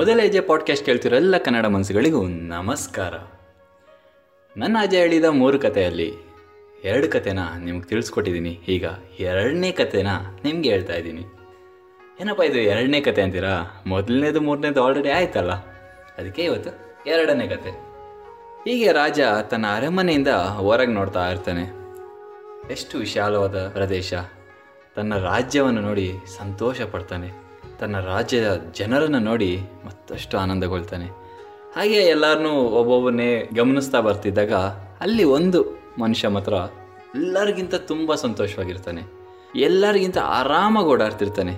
Ajay podcast ಕೇಳ್ತಿರೋ ಎಲ್ಲ ಕನ್ನಡ ಮನಸ್ಸುಗಳಿಗೂ ನಮಸ್ಕಾರ. ನನ್ನ ಅಜ್ಜ ಹೇಳಿದ ಮೂರು ಕಥೆಯಲ್ಲಿ ಎರಡು ಕಥೆನ ನಿಮ್ಗೆ ತಿಳಿಸ್ಕೊಟ್ಟಿದ್ದೀನಿ. ಈಗ ಎರಡನೇ ಕಥೆನ ನಿಮಗೆ ಹೇಳ್ತಾ ಇದ್ದೀನಿ. ಏನಪ್ಪ ಇದು ಎರಡನೇ ಕತೆ ಅಂತೀರಾ? ಮೊದಲನೇದು ಮೂರನೇದು ಆಲ್ರೆಡಿ ಆಯ್ತಲ್ಲ? ಅದಕ್ಕೆ ಇವತ್ತು ಎರಡನೇ ಕತೆ ಹೀಗೆ ರಾಜ ತನ್ನ ಅರಮನೆಯಿಂದ ಹೊರಗೆ ನೋಡ್ತಾ ಇರ್ತಾನೆ. ಎಷ್ಟು ವಿಶಾಲವಾದ ಪ್ರದೇಶ. ತನ್ನ ರಾಜ್ಯವನ್ನು ನೋಡಿ ಸಂತೋಷ ಪಡ್ತಾನೆ. ತನ್ನ ರಾಜ್ಯದ ಜನರನ್ನು ನೋಡಿ ಮತ್ತಷ್ಟು ಆನಂದಗೊಳ್ತಾನೆ. ಹಾಗೆ ಎಲ್ಲರನ್ನೂ ಒಬ್ಬೊಬ್ಬನೇ ಗಮನಿಸ್ತಾ ಬರ್ತಿದ್ದಾಗ ಅಲ್ಲಿ ಒಂದು ಮನುಷ್ಯ ಮಾತ್ರ ಎಲ್ಲರಿಗಿಂತ ತುಂಬ ಸಂತೋಷವಾಗಿರ್ತಾನೆ. ಎಲ್ಲರಿಗಿಂತ ಆರಾಮಾಗಿ ಓಡಾಡ್ತಿರ್ತಾನೆ.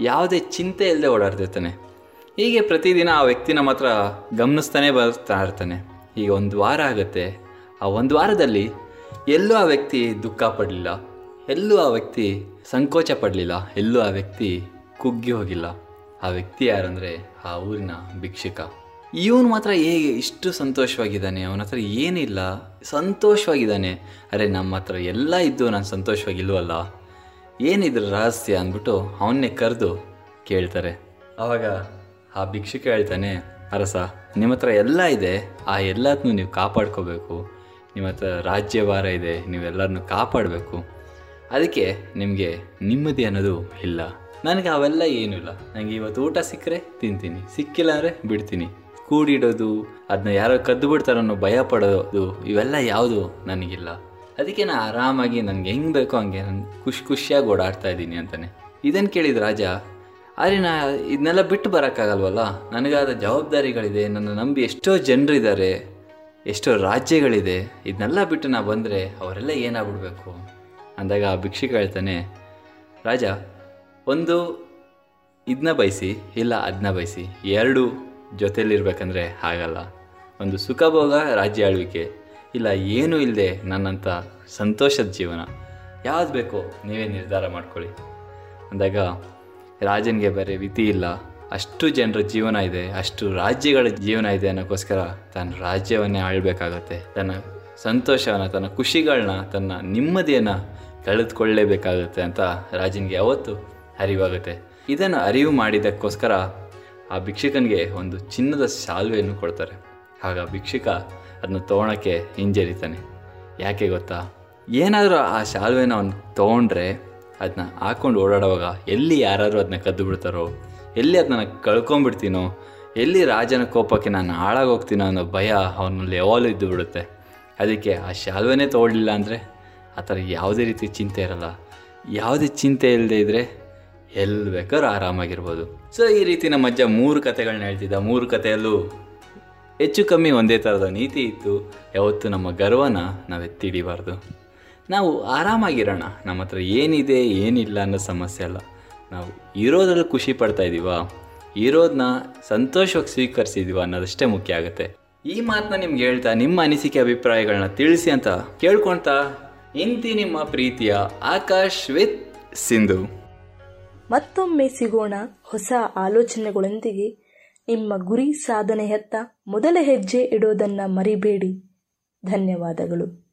ಯಾವುದೇ ಚಿಂತೆ ಇಲ್ಲದೆ ಓಡಾಡ್ತಿರ್ತಾನೆ. ಹೀಗೆ ಪ್ರತಿದಿನ ಆ ವ್ಯಕ್ತಿನ ಮಾತ್ರ ಗಮನಿಸ್ತಾನೆ ಬರ್ತಾ ಇರ್ತಾನೆ. ಈಗ ಒಂದು ವಾರ ಆಗುತ್ತೆ. ಆ ಒಂದು ವಾರದಲ್ಲಿ ಎಲ್ಲೂ ಆ ವ್ಯಕ್ತಿ ದುಃಖ ಪಡಲಿಲ್ಲ. ಎಲ್ಲೂ ಆ ವ್ಯಕ್ತಿ ಸಂಕೋಚ ಪಡಲಿಲ್ಲ. ಎಲ್ಲೂ ಆ ವ್ಯಕ್ತಿ ಕುಗ್ಗಿ ಹೋಗಿಲ್ಲ. ಆ ವ್ಯಕ್ತಿ ಯಾರಂದರೆ ಆ ಊರಿನ ಭಿಕ್ಷಕ. ಇವನು ಮಾತ್ರ ಹೇಗೆ ಇಷ್ಟು ಸಂತೋಷವಾಗಿದ್ದಾನೆ? ಅವನ ಹತ್ರ ಏನಿಲ್ಲ. ಸಂತೋಷವಾಗಿದ್ದಾನೆ. ಅರೆ, ನಮ್ಮ ಹತ್ರ ಎಲ್ಲ ಇದ್ದು ನಾನು ಸಂತೋಷವಾಗಿಲ್ವಲ್ಲ? ಏನಿದ್ರ ರಹಸ್ಯ ಅಂದ್ಬಿಟ್ಟು ಅವನ್ನೇ ಕರೆದು ಕೇಳ್ತಾರೆ. ಆವಾಗ ಆ ಭಿಕ್ಷುಕ ಹೇಳ್ತಾನೆ, ಅರಸ, ನಿಮ್ಮ ಹತ್ರ ಎಲ್ಲ ಇದೆ. ಆ ಎಲ್ಲದನ್ನೂ ನೀವು ಕಾಪಾಡ್ಕೋಬೇಕು. ನಿಮ್ಮ ಹತ್ರ ರಾಜ್ಯಭಾರ ಇದೆ. ನೀವೆಲ್ಲರನ್ನೂ ಕಾಪಾಡಬೇಕು. ಅದಕ್ಕೆ ನಿಮಗೆ ನೆಮ್ಮದಿ ಅನ್ನೋದು ಇಲ್ಲ. ನನಗೆ ಅವೆಲ್ಲ ಏನೂ ಇಲ್ಲ ನನಗೆ ಇವತ್ತು ಊಟ ಸಿಕ್ಕರೆ ತಿಂತೀನಿ. ಸಿಕ್ಕಿಲ್ಲ ಅಂದರೆ ಬಿಡ್ತೀನಿ. ಕೂಡಿಡೋದು ಅದನ್ನ ಯಾರೋ ಕದ್ದು ಬಿಡ್ತಾರೋ ಅನ್ನೋ ಭಯ ಪಡೋದು, ಇವೆಲ್ಲ ಯಾವುದು? ನನಗಿಲ್ಲ. ಅದಕ್ಕೆ ನಾನು ಆರಾಮಾಗಿ ನನಗೆ ಹೆಂಗೆ ಬೇಕೋ ಹಂಗೆ ನಾನು ಖುಷಿ ಖುಷಿಯಾಗಿ ಓಡಾಡ್ತಾ ಇದ್ದೀನಿ ಅಂತಾನೆ. ಇದನ್ನು ಕೇಳಿದ ರಾಜ ಆದರೆ ನಾ ಇದನ್ನೆಲ್ಲ ಬಿಟ್ಟು ಬರೋಕ್ಕಾಗಲ್ವಲ್ಲ? ನನಗಾದ ಜವಾಬ್ದಾರಿಗಳಿದೆ. ನನ್ನ ನಂಬಿ ಎಷ್ಟೋ ಜನರಿದ್ದಾರೆ ಎಷ್ಟೋ ರಾಜ್ಯಗಳಿದೆ. ಇದನ್ನೆಲ್ಲ ಬಿಟ್ಟು ನಾ ಬಂದರೆ ಅವರೆಲ್ಲ ಏನಾಗ್ಬಿಡ್ಬೇಕು? ಅಂದಾಗ ಆ ಭಿಕ್ಷುಕ ಹೇಳ್ತಾನೆ, ರಾಜ ಒಂದು ಇದನ್ನ ಬಯಸಿ, ಇಲ್ಲ ಅದನ್ನ ಬಯಸಿ, ಎರಡು ಜೊತೆಯಲ್ಲಿರ್ಬೇಕಂದ್ರೆ ಆಗಲ್ಲ. ಒಂದು ಸುಖಭೋಗ, ರಾಜ್ಯ ಆಳ್ವಿಕೆ. ಇಲ್ಲ, ಏನೂ ಇಲ್ಲದೆ ನನ್ನಂಥ ಸಂತೋಷದ ಜೀವನ. ಯಾವ್ದು ಬೇಕೋ ನೀವೇ ನಿರ್ಧಾರ ಮಾಡ್ಕೊಳ್ಳಿ. ಅಂದಾಗ, ರಾಜನಿಗೆ ಬೇರೆ ವಿಧಿ ಇಲ್ಲ. ಅಷ್ಟು ಜನರ ಜೀವನ ಇದೆ, ಅಷ್ಟು ರಾಜ್ಯಗಳ ಜೀವನ ಇದೆ ಅನ್ನೋಕ್ಕೋಸ್ಕರ ತನ್ನ ರಾಜ್ಯವನ್ನೇ ಆಳ್ಬೇಕಾಗತ್ತೆ. ತನ್ನ ಸಂತೋಷವನ್ನು, ತನ್ನ ಖುಷಿಗಳನ್ನ ತನ್ನ ನೆಮ್ಮದಿಯನ್ನು ಕಳೆದುಕೊಳ್ಳಲೇಬೇಕಾಗುತ್ತೆ ಅಂತ ರಾಜನಿಗೆ ಯಾವತ್ತು ಅರಿವಾಗುತ್ತೆ ಇದನ್ನು ಅರಿವು ಮಾಡಿದ್ದಕ್ಕೋಸ್ಕರ ಆ ಭಿಕ್ಷುಕನಿಗೆ ಒಂದು ಚಿನ್ನದ ಶಾಲ್ವೆಯನ್ನು ಕೊಡ್ತಾರೆ. ಆಗ ಭಿಕ್ಷುಕ ಅದನ್ನ ತೊಗೊಳಕ್ಕೆ ಹಿಂಜರಿತಾನೆ. ಯಾಕೆ ಗೊತ್ತಾ? ಏನಾದರೂ ಆ ಶಾಲ್ವೆನ ಅವನು ತೊಗೊಂಡ್ರೆ ಅದನ್ನ ಹಾಕ್ಕೊಂಡು ಓಡಾಡುವಾಗ ಎಲ್ಲಿ ಯಾರಾದರೂ ಅದನ್ನ ಕದ್ದು ಬಿಡ್ತಾರೋ, ಎಲ್ಲಿ ಅದನ್ನ ಕಳ್ಕೊಂಡ್ಬಿಡ್ತೀನೋ, ಎಲ್ಲಿ ರಾಜನ ಕೋಪಕ್ಕೆ ನಾನು ಹಾಳಾಗೋಗ್ತೀನೋ ಅನ್ನೋ ಭಯ ಅವನಲ್ಲಿ ಯಾವಾಗಲೂ ಇದ್ದು ಬಿಡುತ್ತೆ. ಅದಕ್ಕೆ ಆ ಶಾಲ್ವೆನೇ ತೊಗೊಳ್ಳಿಲ್ಲ ಅಂದರೆ ಆ ಥರ ಯಾವುದೇ ರೀತಿ ಚಿಂತೆ ಇರಲ್ಲ. ಯಾವುದೇ ಚಿಂತೆ ಇಲ್ಲದೆ ಇದ್ದರೆ ಎಲ್ಲಿ ಬೇಕಾದ್ರೂ ಆರಾಮಾಗಿರ್ಬೋದು. ಸೊ ಈ ರೀತಿ ನಮ್ಮ ಅಜ್ಜ ಮೂರು ಕಥೆಗಳನ್ನ ಹೇಳ್ತಿದ್ದ. ಮೂರು ಕಥೆಯಲ್ಲೂ ಹೆಚ್ಚು ಕಮ್ಮಿ ಒಂದೇ ಥರದ ನೀತಿ ಇತ್ತು. ಯಾವತ್ತು ನಮ್ಮ ಗರ್ವನ ನಾವು ಎತ್ತಿಡಿಬಾರ್ದು. ನಾವು ಆರಾಮಾಗಿರೋಣ. ನಮ್ಮ ಹತ್ರ ಏನಿದೆ, ಏನಿಲ್ಲ ಅನ್ನೋ ಸಮಸ್ಯೆ ಅಲ್ಲ. ನಾವು ಇರೋದ್ರಲ್ಲಿ ಖುಷಿ ಪಡ್ತಾ ಇದ್ದೀವ ಇರೋದನ್ನ ಸಂತೋಷವಾಗಿ ಸ್ವೀಕರಿಸಿದೀವ ಅನ್ನೋದಷ್ಟೇ ಮುಖ್ಯ ಆಗುತ್ತೆ. ಈ ಮಾತನ್ನ ನಿಮ್ಗೆ ಹೇಳ್ತಾ, ನಿಮ್ಮ ಅನಿಸಿಕೆ ಅಭಿಪ್ರಾಯಗಳನ್ನ ತಿಳಿಸಿ ಅಂತ ಕೇಳ್ಕೊಳ್ತಾ ಇಂತಿ ನಿಮ್ಮ ಪ್ರೀತಿಯ ಆಕಾಶ್ ವಿತ್ ಸಿಂಧು. ಮತ್ತೊಮ್ಮೆ ಸಿಗೋಣ ಹೊಸ ಆಲೋಚನೆಗಳೊಂದಿಗೆ. ನಿಮ್ಮ ಗುರಿ ಸಾಧನೆಯತ್ತ ಮೊದಲ ಹೆಜ್ಜೆ ಇಡೋದನ್ನ ಮರಿಬೇಡಿ. ಧನ್ಯವಾದಗಳು.